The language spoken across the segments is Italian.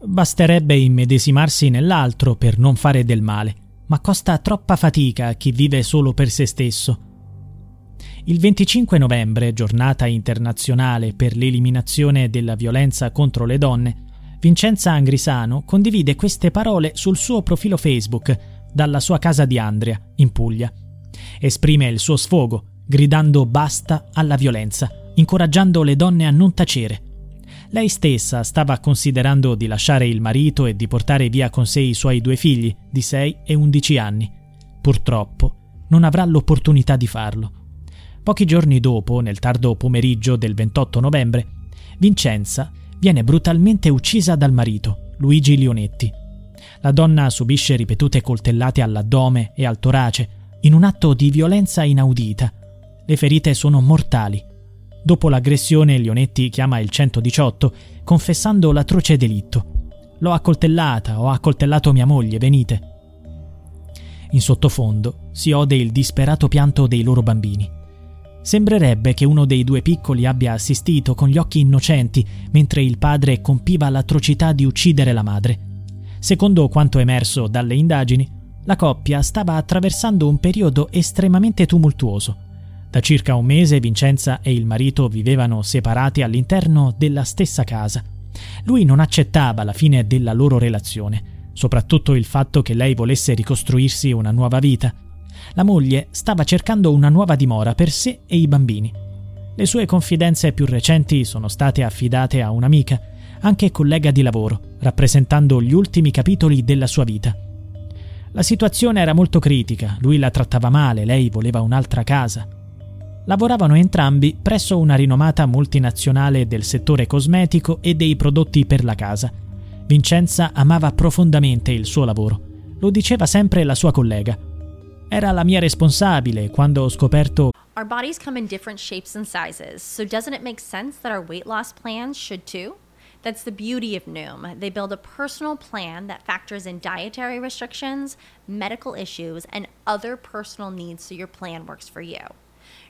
Basterebbe immedesimarsi nell'altro per non fare del male, ma costa troppa fatica a chi vive solo per se stesso. Il 25 novembre, giornata internazionale per l'eliminazione della violenza contro le donne, Vincenza Angrisano condivide queste parole sul suo profilo Facebook dalla sua casa di Andria, in Puglia. Esprime il suo sfogo, gridando basta alla violenza, incoraggiando le donne a non tacere lei stessa stava considerando di lasciare il marito e di portare via con sé i suoi due figli di 6 e 11 anni. Purtroppo non avrà l'opportunità di farlo. Pochi giorni dopo, nel tardo pomeriggio del 28 novembre, Vincenza viene brutalmente uccisa dal marito, Luigi Lionetti. La donna subisce ripetute coltellate all'addome e al torace, in un atto di violenza inaudita. Le ferite sono mortali Dopo l'aggressione, Lionetti chiama il 118, confessando l'atroce delitto. L'ho accoltellata, ho accoltellato mia moglie, venite. In sottofondo si ode il disperato pianto dei loro bambini. Sembrerebbe che uno dei due piccoli abbia assistito con gli occhi innocenti mentre il padre compiva l'atrocità di uccidere la madre. Secondo quanto emerso dalle indagini, la coppia stava attraversando un periodo estremamente tumultuoso. Da circa un mese Vincenza e il marito vivevano separati all'interno della stessa casa. Lui non accettava la fine della loro relazione, soprattutto il fatto che lei volesse ricostruirsi una nuova vita. La moglie stava cercando una nuova dimora per sé e i bambini. Le sue confidenze più recenti sono state affidate a un'amica, anche collega di lavoro, rappresentando gli ultimi capitoli della sua vita. La situazione era molto critica, lui la trattava male, lei voleva un'altra casa lavoravano entrambi presso una rinomata multinazionale del settore cosmetico e dei prodotti per la casa. Vincenza amava profondamente il suo lavoro. Lo diceva sempre la sua collega. Era la mia responsabile quando ho scoperto Our bodies come in different shapes and sizes, so doesn't it make sense that our weight loss plans should too? That's the beauty of Noom. They build a personal plan that factors in dietary restrictions, medical issues, and other personal needs so your plan works for you.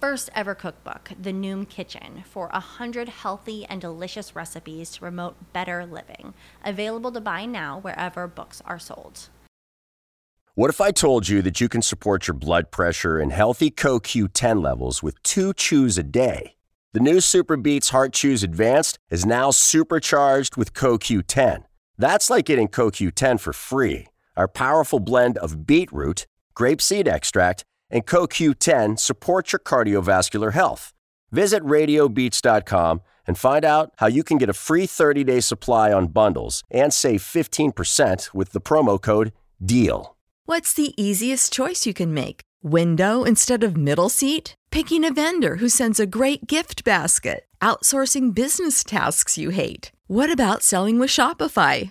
first ever cookbook, The Noom Kitchen, for a hundred healthy and delicious recipes to promote better living. Available to buy now wherever books are sold. What if I told you that you can support your blood pressure and healthy CoQ10 levels with two chews a day? The new Super Beats Heart Chews Advanced is now supercharged with CoQ10. That's like getting CoQ10 for free. Our powerful blend of beetroot, grapeseed extract, and CoQ10 support your cardiovascular health. Visit radiobeats.com and find out how you can get a free 30 day supply on bundles and save 15% with the promo code DEAL. What's the easiest choice you can make? Window instead of middle seat? Picking a vendor who sends a great gift basket? Outsourcing business tasks you hate? What about selling with Shopify?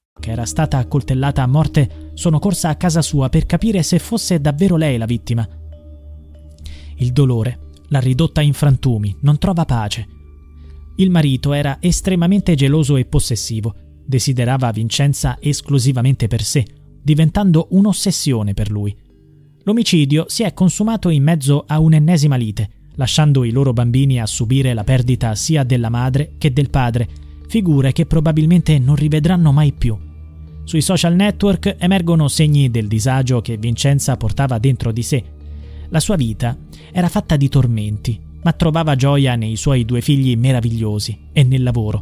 Che era stata accoltellata a morte, sono corsa a casa sua per capire se fosse davvero lei la vittima. Il dolore l'ha ridotta in frantumi, non trova pace. Il marito era estremamente geloso e possessivo, desiderava Vincenza esclusivamente per sé, diventando un'ossessione per lui. L'omicidio si è consumato in mezzo a un'ennesima lite, lasciando i loro bambini a subire la perdita sia della madre che del padre, figure che probabilmente non rivedranno mai più. Sui social network emergono segni del disagio che Vincenza portava dentro di sé. La sua vita era fatta di tormenti, ma trovava gioia nei suoi due figli meravigliosi e nel lavoro.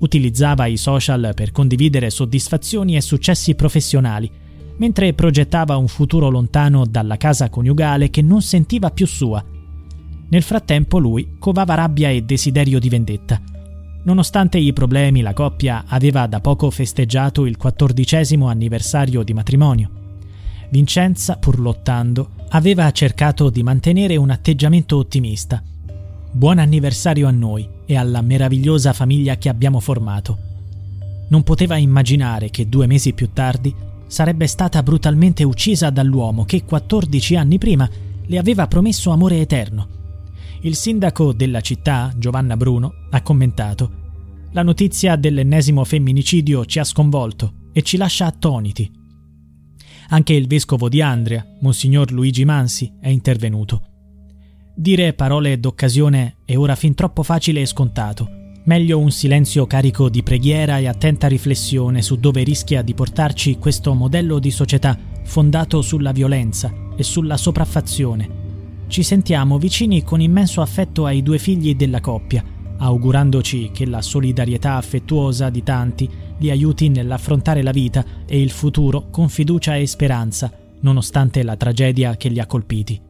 Utilizzava i social per condividere soddisfazioni e successi professionali, mentre progettava un futuro lontano dalla casa coniugale che non sentiva più sua. Nel frattempo lui covava rabbia e desiderio di vendetta. Nonostante i problemi, la coppia aveva da poco festeggiato il quattordicesimo anniversario di matrimonio. Vincenza, pur lottando, aveva cercato di mantenere un atteggiamento ottimista. Buon anniversario a noi e alla meravigliosa famiglia che abbiamo formato. Non poteva immaginare che due mesi più tardi sarebbe stata brutalmente uccisa dall'uomo che 14 anni prima le aveva promesso amore eterno. Il sindaco della città, Giovanna Bruno, ha commentato La notizia dell'ennesimo femminicidio ci ha sconvolto e ci lascia attoniti. Anche il vescovo di Andria, Monsignor Luigi Mansi, è intervenuto. Dire parole d'occasione è ora fin troppo facile e scontato. Meglio un silenzio carico di preghiera e attenta riflessione su dove rischia di portarci questo modello di società fondato sulla violenza e sulla sopraffazione. Ci sentiamo vicini con immenso affetto ai due figli della coppia, augurandoci che la solidarietà affettuosa di tanti li aiuti nell'affrontare la vita e il futuro con fiducia e speranza, nonostante la tragedia che li ha colpiti.